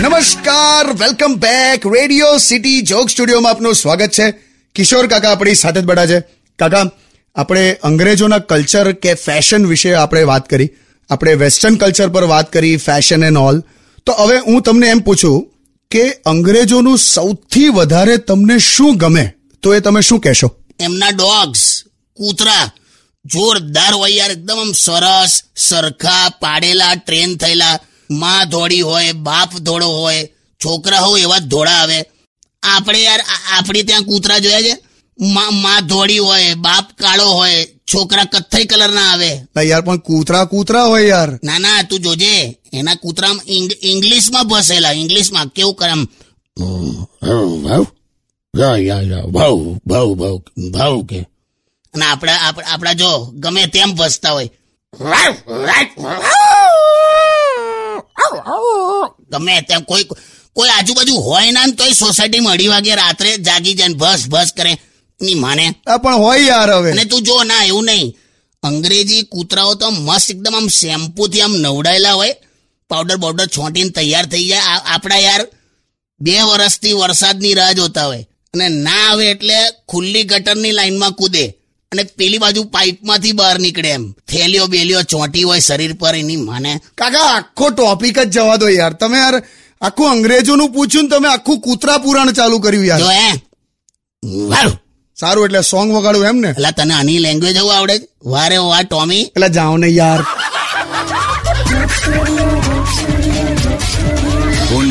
નમસ્કાર welcome back radio city joke સ્ટુડિયોમાં આપનું સ્વાગત છે. કિશોર કાકા આપણી સાથે જ બડા છે. કાકા, આપણે અંગ્રેજોના કલ્ચર કે ફેશન વિશે આપણે વાત કરી. આપણે વેસ્ટર્ન કલ્ચર પર વાત કરી ફેશન એન્ડ ઓલ તો હવે હું તમને એમ પૂછું કે અંગ્રેજોનું સૌથી વધારે તમને શું ગમે? તો એ તમે શું કહેશો? એમના ડોગ્સ કૂતરા જોરદાર હોય યાર એકદમ સરસ સરખા પાડેલા ટ્રેન થયેલા. માં ધોળી હોય બાપ ધોળો હોય છોકરા હોય એવા ધોળા આવે. આપણે યાર આપણે ત્યાં કૂતરા જોયા છે? માં માં ધોળી હોય બાપ કાળો હોય છોકરા કથ્થઈ કલર ના આવે. યાર પણ કૂતરા કૂતરા હોય યાર. ના ના તું જોજે. એના કૂતરા ઇંગ્લિશમાં ભસેલા ઇંગ્લિશમાં. કેવું કરે આમ? ભાવ? ભાવ ભાવ ભાવ ભાવ કે. અને આપણા આપ- આપણા જો ગમે તેમ ભસતા હોય. ગમે તેમ કોઈ કોઈ આજુબાજુ હોય ના તોય સોસાયટીમાં અઢી વાગે રાત્રે જાગી જાય ભસ ભસ કરે ની માને. પણ હોય યાર હવે. અને તું જો ના એવું નહીં. અંગ્રેજી કૂતરાઓ તો મસ્ત એકદમ આમ શેમ્પૂથી આમ નવડાયેલા હોય. પાવડર બાવડર છોંટીને તૈયાર થઈ જાય. આપણા યાર બે વર્ષથી વરસાદની રાહ જોતા હોય. અને ના આવે એટલે ખુલ્લી ગટરની લાઈનમાં કૂદે. અને પેલી બાજુ પાઇપમાંથી બહાર નીકળે એમ. થેલીઓ બેલીઓ ચોંટી હોય શરીર પર એની માને. કાકા આખો ટોપિક જ જવા દો યાર. તમે યાર આખું અંગ્રેજોનું પૂછ્યું ને તમે આખું કૂતરા પુરાણ ચાલુ કર્યું યાર. હે. સારું એટલે સોંગ વગાડું એમ ને? એટલે તને આની લેંગ્વેજ એવું આવડે? વારે વા ટોમી એટલે જાઓ ને યાર. ઓન